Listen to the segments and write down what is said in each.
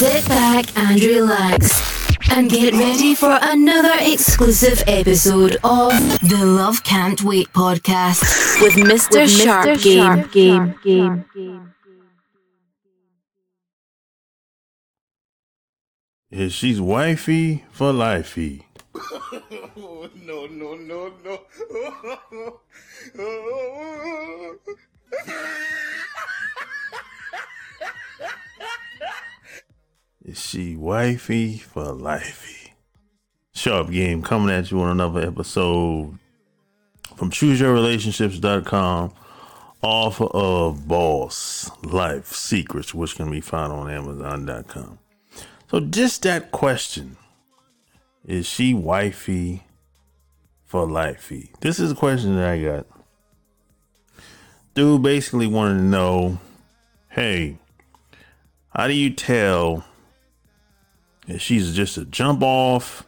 Sit back and relax and get ready for another exclusive episode of the Love Can't Wait podcast with Mr. With Sharp, Mr. Game. Sharp Game. Game. Game. Yeah, she's wifey for lifey. no, no, no, no. Is she wifey for lifey? Sharp Game coming at you on another episode from ChooseYourRelationships.com. Offer of Boss Life Secrets, which can be found on Amazon.com. So, just that question Is she wifey for lifey? This is a question that I got. Dude basically wanted to know hey, how do you tell she's just a jump off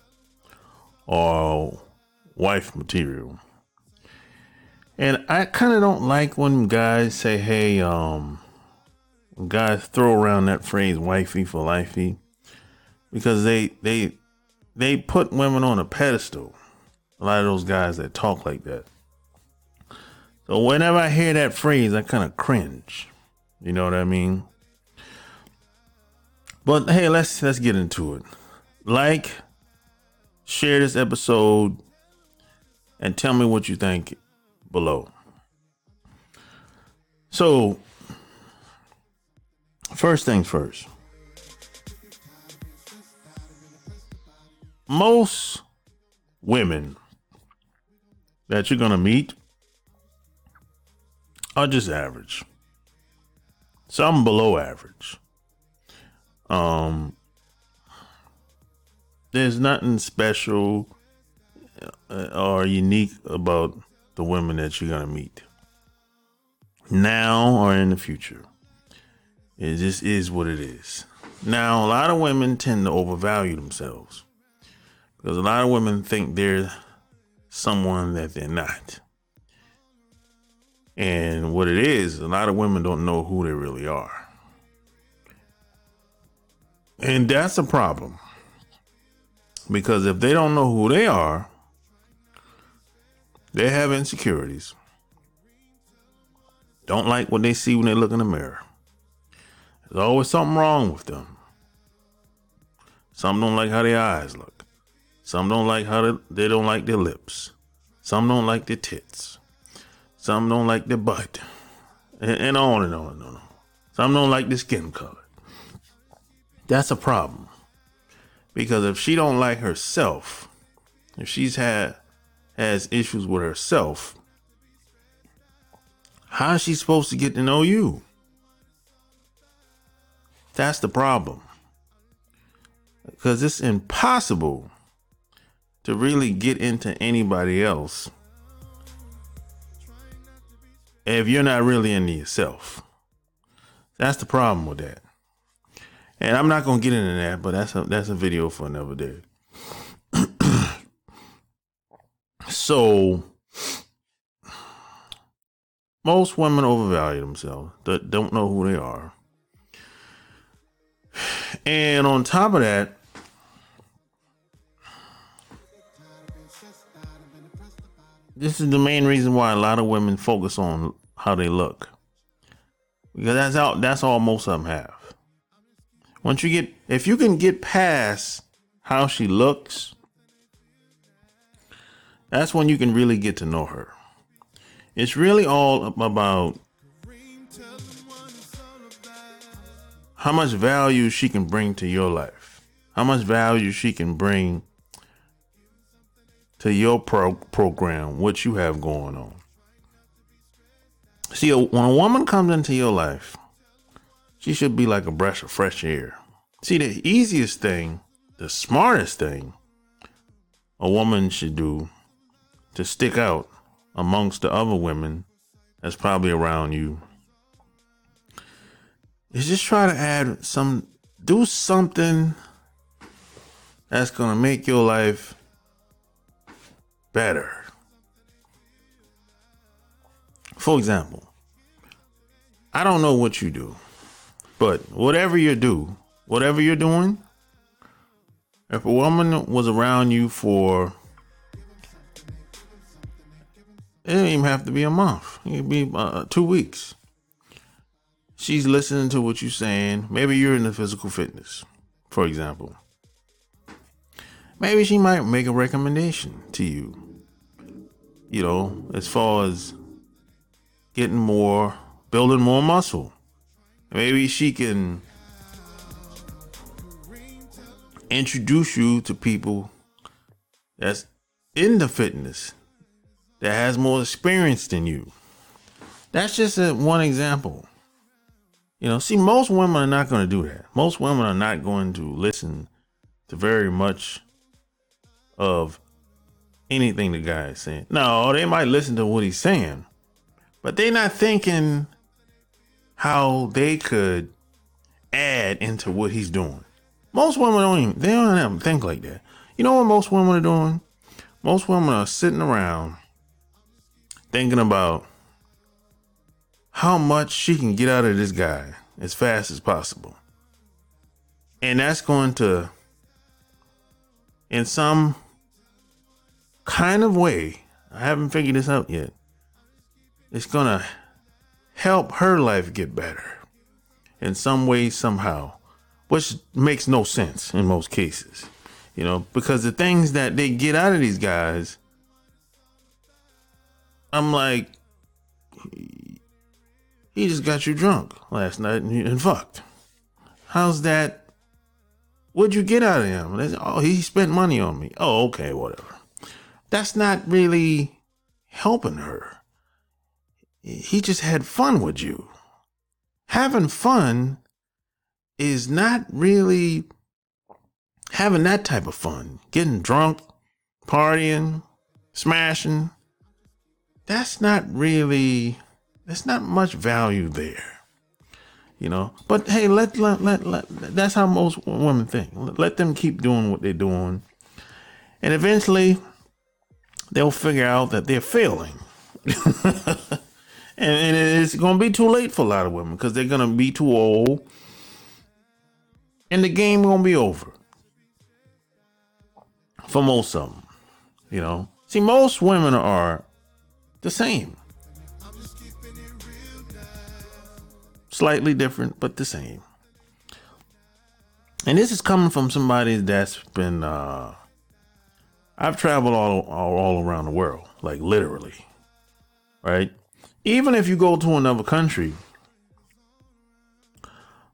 or wife material. And I kind of don't like when guys say, hey, um, guys throw around that phrase wifey for lifey because they, they, they put women on a pedestal. A lot of those guys that talk like that. So whenever I hear that phrase, I kind of cringe. You know what I mean? But hey, let's let's get into it. Like, share this episode, and tell me what you think below. So, first things first. Most women that you're gonna meet are just average. Some below average. Um, there's nothing special uh, or unique about the women that you're gonna meet now or in the future. It just is what it is. Now, a lot of women tend to overvalue themselves because a lot of women think they're someone that they're not. And what it is, a lot of women don't know who they really are. And that's a problem. Because if they don't know who they are, they have insecurities. Don't like what they see when they look in the mirror. There's always something wrong with them. Some don't like how their eyes look. Some don't like how they, they don't like their lips. Some don't like their tits. Some don't like their butt. And, and on and on and on. Some don't like their skin color. That's a problem. Because if she don't like herself, if she's had has issues with herself, how is she supposed to get to know you? That's the problem. Because it's impossible to really get into anybody else if you're not really into yourself. That's the problem with that. And I'm not gonna get into that, but that's a that's a video for another day. so most women overvalue themselves. That don't know who they are. And on top of that, this is the main reason why a lot of women focus on how they look. Because that's all that's all most of them have. Once you get, if you can get past how she looks, that's when you can really get to know her. It's really all about how much value she can bring to your life, how much value she can bring to your pro- program, what you have going on. See, when a woman comes into your life, she should be like a breath of fresh air. See, the easiest thing, the smartest thing a woman should do to stick out amongst the other women that's probably around you is just try to add some, do something that's going to make your life better. For example, I don't know what you do. But whatever you do, whatever you're doing, if a woman was around you for it don't even have to be a month. It could be uh, two weeks. She's listening to what you're saying. Maybe you're in the physical fitness, for example. Maybe she might make a recommendation to you. You know, as far as getting more, building more muscle. Maybe she can introduce you to people that's in the fitness that has more experience than you. That's just a, one example. You know, see, most women are not going to do that. Most women are not going to listen to very much of anything the guy is saying. No, they might listen to what he's saying, but they're not thinking how they could add into what he's doing. Most women don't even they don't even think like that. You know what most women are doing? Most women are sitting around thinking about how much she can get out of this guy as fast as possible. And that's going to, in some kind of way, I haven't figured this out yet, it's to help her life get better in some way, somehow which makes no sense in most cases, you know, because the things that they get out of these guys, I'm like, he just got you drunk last night and, and fucked. How's that? What'd you get out of him? Oh, he spent money on me. Oh, okay, whatever. That's not really helping her. He just had fun with you. Having fun is not really having that type of fun. Getting drunk, partying, smashing. That's not really there's not much value there. You know, but hey, let, let let let, that's how most women think. Let them keep doing what they're doing, and eventually, they'll figure out that they're failing. and, and, it's gonna be too late for a lot of women because they're gonna be too old and the game gonna be over for most of them. You know, see, most women are the same, slightly different, but the same. And this is coming from somebody that's been. Uh, I've traveled all, all all around the world, like literally, right? Even if you go to another country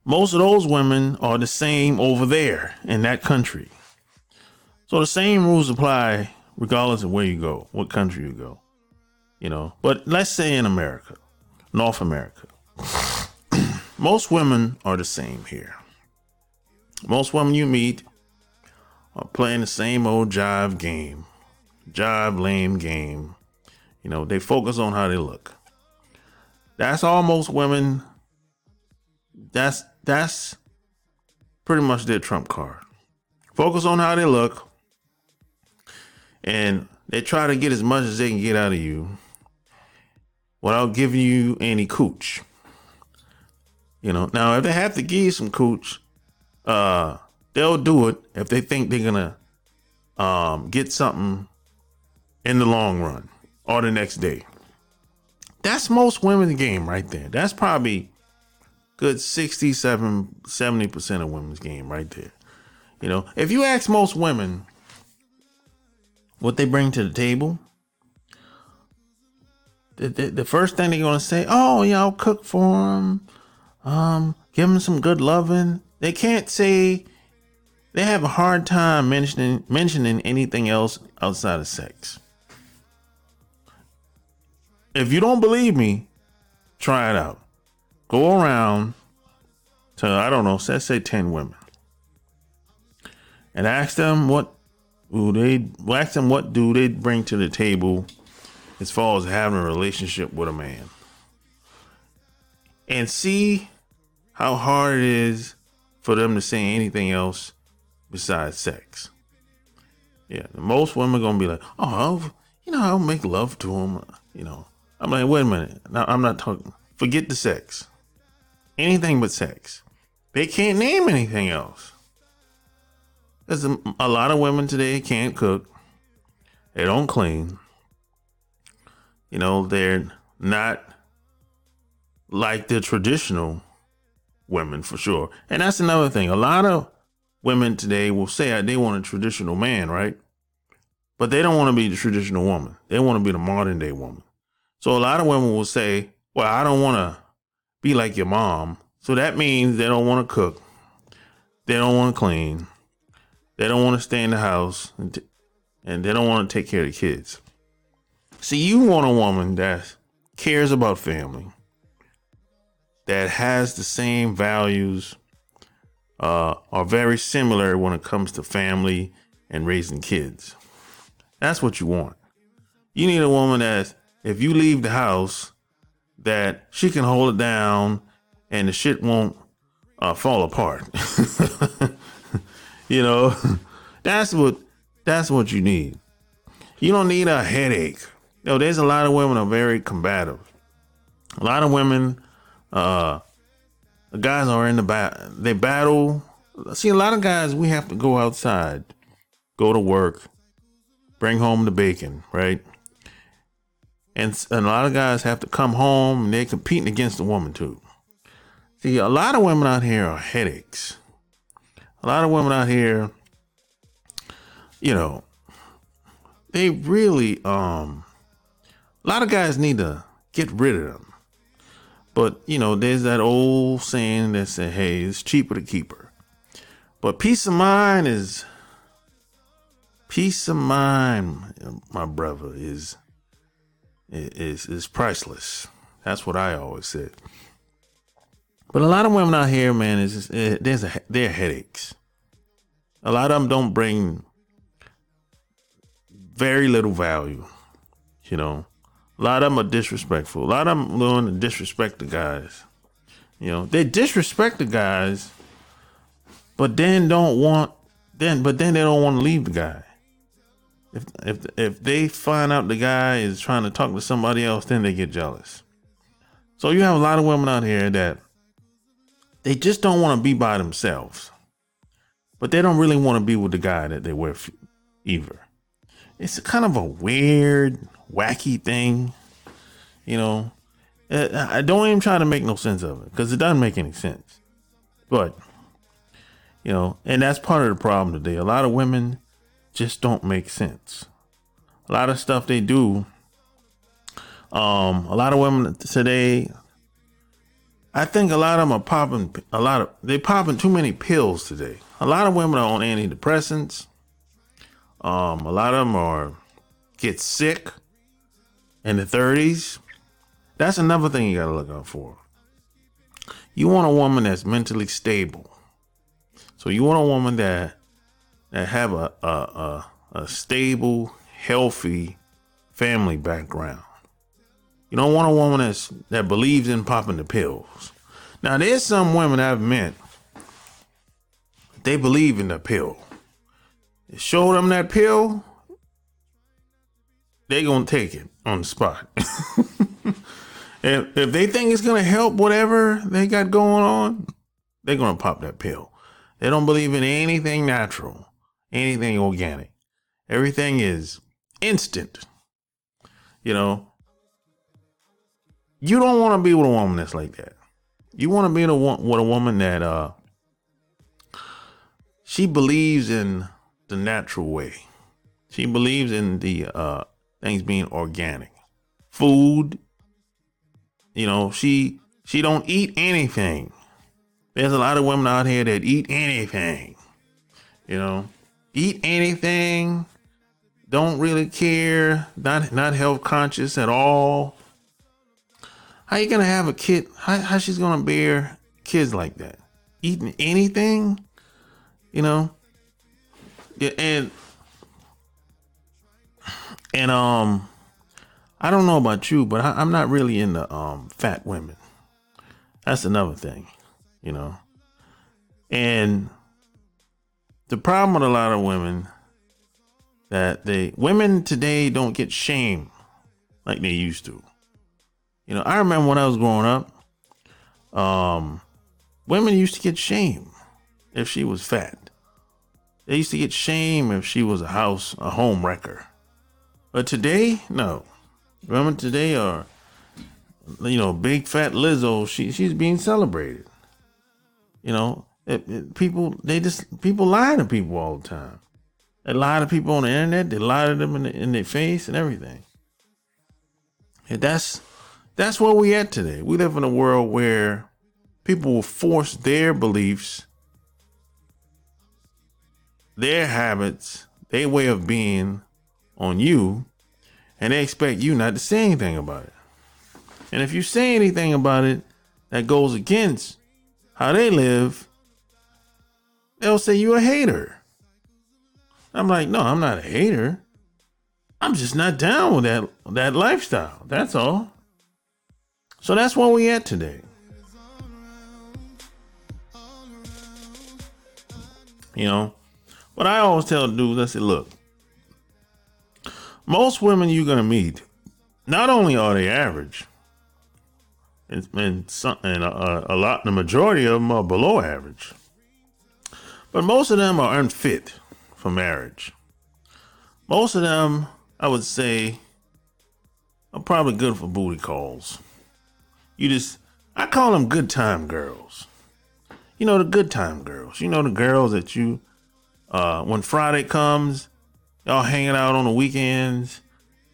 most of those women are the same over there in that country. So the same rules apply regardless of where you go, what country you go. You know, but let's say in America, North America, most women are the same here. Most women you meet are playing the same old jive game, jive lame game. You know, they focus on how they look. That's all most women. That's that's pretty much their trump card. Focus on how they look, and they try to get as much as they can get out of you without giving you any cooch. You know, now if they have to give you some cooch, uh, they'll do it if they think they're gonna um, get something in the long run or the next day. That's most women's game right there. That's probably good 67 70% of women's game right there. You know if you ask most women what they bring to the table the, the, the first thing they're gonna say oh yeah i'll cook for them um give them some good loving. They can't say they have a hard time mentioning mentioning anything else outside of sex if you don't believe me try it out go around to I don't know, let's say ten women, and ask them what do they ask them what do they bring to the table as far as having a relationship with a man, and see how hard it is for them to say anything else besides sex. Yeah, most women are gonna be like, oh, I'll, you know, I'll make love to him. You know, I'm like, wait a minute, I'm not talking. Forget the sex anything but sex. they can't name anything else. There's a, a lot of women today can't cook. They don't clean. You know, they're not like the traditional women for sure. And that's another thing. A lot of women today will say they want a traditional man, right? But they don't want to be the traditional woman. They want to be the modern day woman. So a lot of women will say, well, I don't want to be like your mom. So that means they don't want to cook. They don't want to clean. They don't want to stay in the house. And, t- and they don't want to take care of the kids. See, you want a woman that cares about family, that has the same values, uh, are very similar when it comes to family and raising kids. That's what you want. You need a woman that, if you leave the house, that she can hold it down and the shit won't uh, fall apart. you know, that's what that's what you need. You don't need a headache. You know, there's a lot of women are very combative. A lot of women, uh, guys are in the bat. They battle. See, a lot of guys, we have to go outside, go to work, bring home the bacon, right? And, and a lot of guys have to come home and they're competing against the woman too. See, a lot of women out here are headaches. A lot of women out here, you know, they really, um, a lot of guys need to get rid of them. But, you know, there's that old saying that says, hey, it's cheaper to keep her. But peace of mind is peace of mind, my brother, is is is priceless. That's what I always said. But a lot of women out here, man, is just, uh, there's a they're headaches. A lot of them don't bring very little value. You know, a lot of them are disrespectful. A lot of them learn to disrespect the guys. You know, they disrespect the guys, but then don't want then, but then they don't want to leave the guy. If if if they find out the guy is trying to talk to somebody else, then they get jealous. So you have a lot of women out here that they just don't want to be by themselves, but they don't really want to be with the guy that they're with either. It's kind of a weird, wacky thing, you know. Uh, I don't even try to make no sense of it because it doesn't make any sense. But you know, and that's part of the problem today. A lot of women just don't make sense. A lot of stuff they do. Um, a lot of women today, I think a lot of them are popping a lot of they popping too many pills today. A lot of women are on antidepressants. Um, a lot of them are get sick in the 30s. That's another thing you gotta look out for. You want a woman that's mentally stable. So you want a woman that that have a, a, a, a stable, healthy family background. You don't want a woman that's, that believes in popping the pills. Now, there's some women I've met, they believe in the pill. Show them that pill, they gonna take it on the spot. if, if they think it's gonna help whatever they got going on, they're gonna pop that pill. They don't believe in anything natural anything organic. Everything is instant. You know, you don't want to be with a woman that's like that. You want to be with a woman that uh she believes in the natural way. She believes in the uh things being organic. Food, you know, she she don't eat anything. There's a lot of women out here that eat anything. You know, eat anything, don't really care, not not health conscious at all. How you gonna have a kid? How, how she's gonna bear kids like that? Eating anything, you know? Yeah, and and um, I don't know about you, but I, I'm not really into um fat women. That's another thing, you know. And the problem with a lot of women that they women today don't get shame like they used to. You know, I remember when I was growing up, um, women used to get shame if she was fat. They used to get shame if she was a house, a home wrecker. But today, no. Women today are, you know, big fat Lizzo. She she's being celebrated. You know, it, it, people they just people lie to people all the time. They lie to people on the internet. They lie to them in, the, in their face and everything. And that's that's where we at today. We live in a world where people will force their beliefs, their habits, their way of being on you, and they expect you not to say anything about it. And if you say anything about it that goes against how they live, they'll say you a hater. I'm like, no, I'm not a hater. I'm just not down with that that lifestyle. That's all. So that's where we at today. You know, what I always tell dudes, I say, look, most women you're gonna meet, not only are they average, and some, and a, a lot, the majority of them are below average, but most of them are unfit for marriage. Most of them, I would say, are probably good for booty calls. You just, I call them good time girls. You know, the good time girls. You know, the girls that you, uh, when Friday comes, y'all hanging out on the weekends.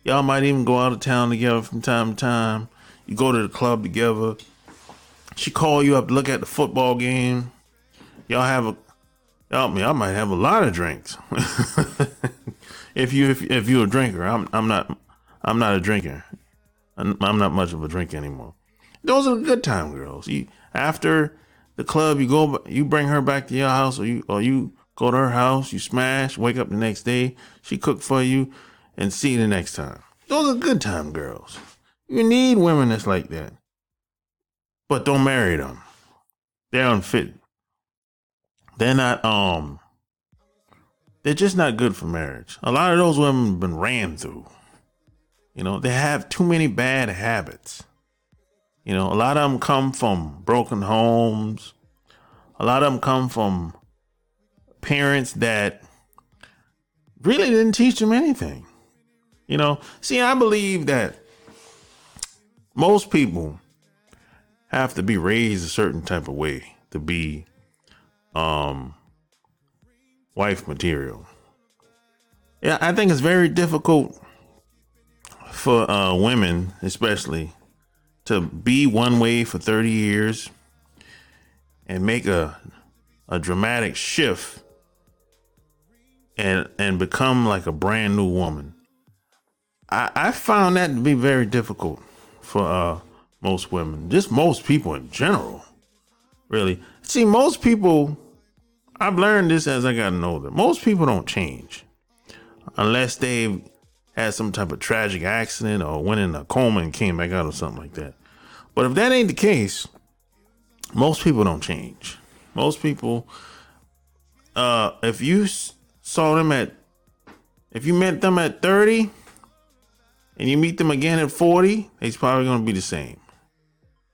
Y'all might even go out of town together from time to time. You go to the club together. She call you up to look at the football game. Y'all have a Help me, I might have a lot of drinks. if you if, if you're a drinker, I'm I'm not I'm not a drinker. I'm, not much of a drinker anymore. Those are good time girls. You after the club, you go you bring her back to your house, or you or you go to her house, you smash, wake up the next day, she cook for you, and see you the next time. Those are good time girls. You need women that's like that. But don't marry them. They're unfit they're not um they're just not good for marriage. A lot of those women have been ran through. You know, they have too many bad habits. You know, a lot of them come from broken homes. A lot of them come from parents that really didn't teach them anything. You know, see, I believe that most people have to be raised a certain type of way to be um wife material. Yeah, I think it's very difficult for uh, women, especially, to be one way for 30 years and make a a dramatic shift and and become like a brand new woman. I, I found that to be very difficult for uh, most women, just most people in general. Really, see, most people I've learned this as I gotten older. Most people don't change unless they've had some type of tragic accident or went in a coma and came back out or something like that. But if that ain't the case, most people don't change. Most people, uh, if you saw them at, if you met them at 30 and you meet them again at 40, it's probably going to be the same.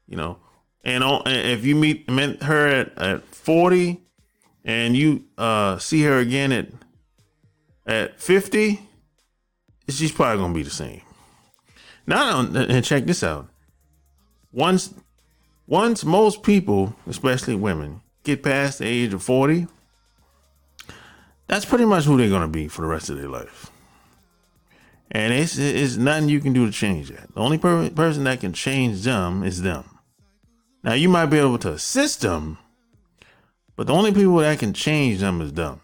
You know, and if you meet met her at, at 40 and you uh, see her again at at 50, she's probably gonna be the same. Now and check this out. Once once most people, especially women, get past the age of 40, that's pretty much who they're gonna be for the rest of their life. And it's, it's nothing you can do to change that. The only per- person that can change them is them. Now you might be able to assist them but the only people that can change them is them.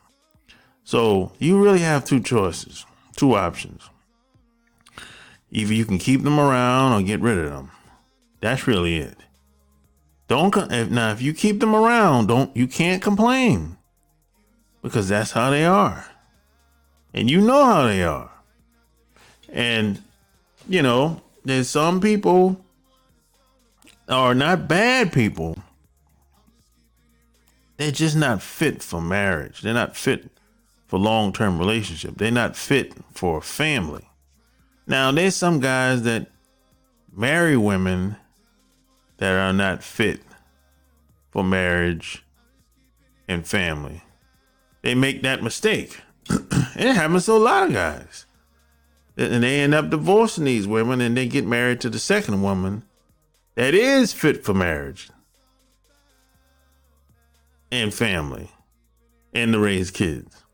So you really have two choices, two options. Either you can keep them around or get rid of them. That's really it. Don't if, now if you keep them around, don't you can't complain because that's how they are, and you know how they are. And you know, there's some people are not bad people, they're just not fit for marriage. They're not fit for long term relationship. They're not fit for a family. Now, there's some guys that marry women that are not fit for marriage and family. They make that mistake. it happens to a lot of guys. And they end up divorcing these women and they get married to the second woman that is fit for marriage and family and to raise kids.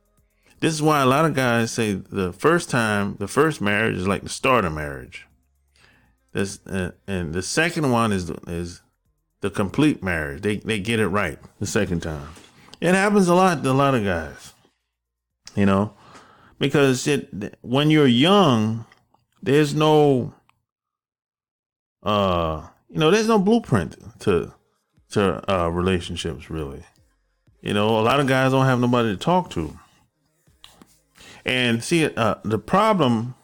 This is why a lot of guys say the first time, the first marriage is like the start of marriage. This uh, and the second one is is the complete marriage. They they get it right the second time. It happens a lot to a lot of guys. You know, because it when you're young, there's no uh you know, there's no blueprint to to uh relationships really. You know, a lot of guys don't have nobody to talk to. And see, uh, the problem,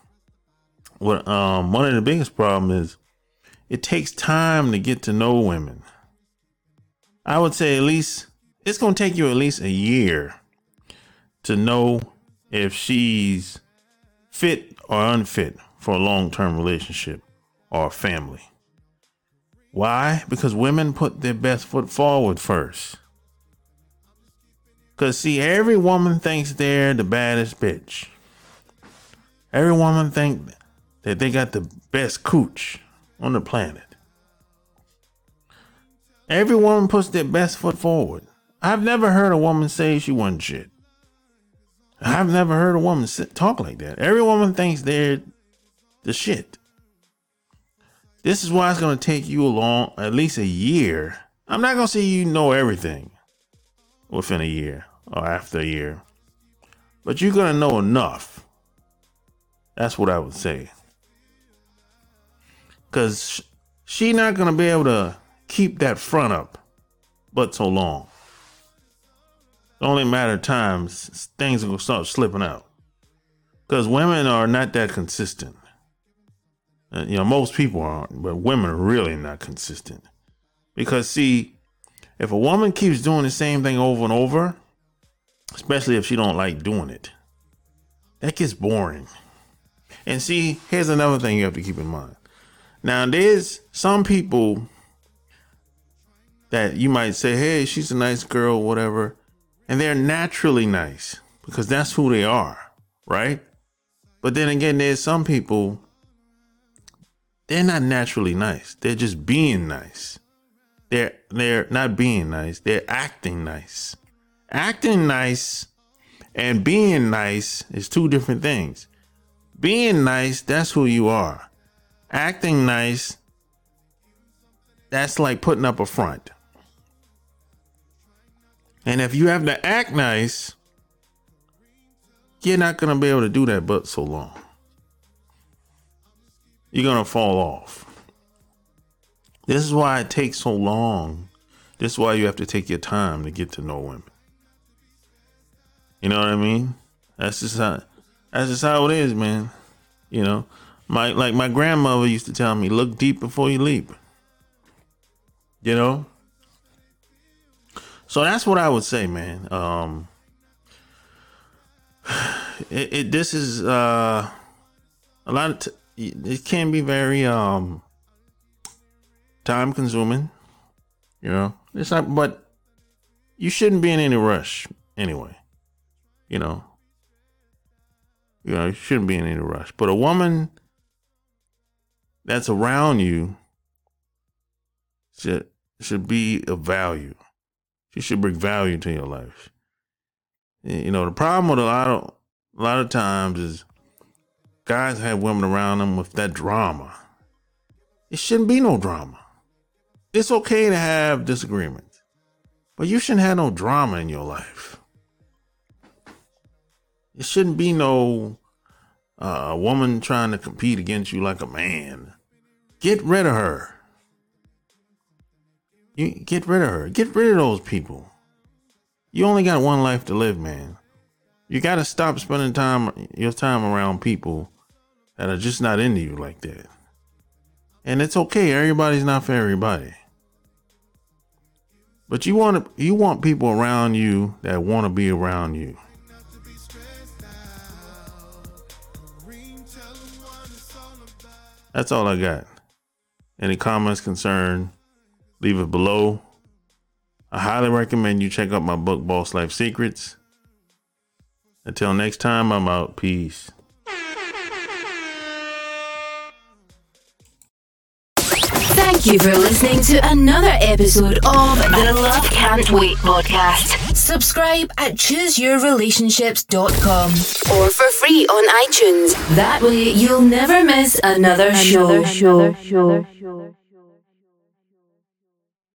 what um, one of the biggest problem is, it takes time to get to know women. I would say at least it's gonna take you at least a year to know if she's fit or unfit for a long term relationship or family. Why? Because women put their best foot forward first. Cause see, every woman thinks they're the baddest bitch. Every woman think that they got the best cooch on the planet. Every woman puts their best foot forward. I've never heard a woman say she wasn't shit. I've never heard a woman sit, talk like that. Every woman thinks they're the shit. This is why it's gonna take you a long, at least a year. I'm not gonna say you know everything within a year or after a year. But you're going to know enough. That's what I would say. Because she not going to be able to keep that front up but so long. It only matter of times things will start slipping out. Because women are not that consistent. Uh, you know, most people aren't, but women are really not consistent. Because, see, if a woman keeps doing the same thing over and over, especially if she don't like doing it. That gets boring. And see, here's another thing you have to keep in mind. Now, there's some people that you might say, hey, she's a nice girl, whatever. And they're naturally nice because that's who they are, right? But then again, there's some people, they're not naturally nice. They're just being nice. They're they're not being nice. They're acting nice acting nice and being nice is two different things. Being nice, that's who you are. Acting nice, that's like putting up a front. And if you have to act nice, you're not going to be able to do that but so long. You're going to fall off. This is why it takes so long. This is why you have to take your time to get to know women. You know what I mean? That's just how that's just how it is, man. You know, my like my grandmother used to tell me, look deep before you leap. You know? So that's what I would say, man. Um it, it this is uh a lot of t- it can be very um time consuming, you know. It's not but you shouldn't be in any rush anyway you know, you know, you shouldn't be in any rush. But a woman that's around you should should be of value. She should bring value to your life. You know, the problem with a lot of a lot of times is guys have women around them with that drama. It shouldn't be no drama. It's okay to have disagreements, but you shouldn't have no drama in your life. It shouldn't be no uh, woman trying to compete against you like a man. Get rid of her. You get rid of her. Get rid of those people. You only got one life to live, man. You got to stop spending time your time around people that are just not into you like that. And it's okay. Everybody's not for everybody. But you want to, you want people around you that want to be around you. That's all I got. Any comments, concern, leave it below. I highly recommend you check out my book, Boss Life Secrets. Until next time, I'm out. Peace. Thank you for listening to another episode of the Love Can't Wait podcast. Subscribe at chooseyourrelationships.com or for free on iTunes. That way you'll never miss another, another show. show. show.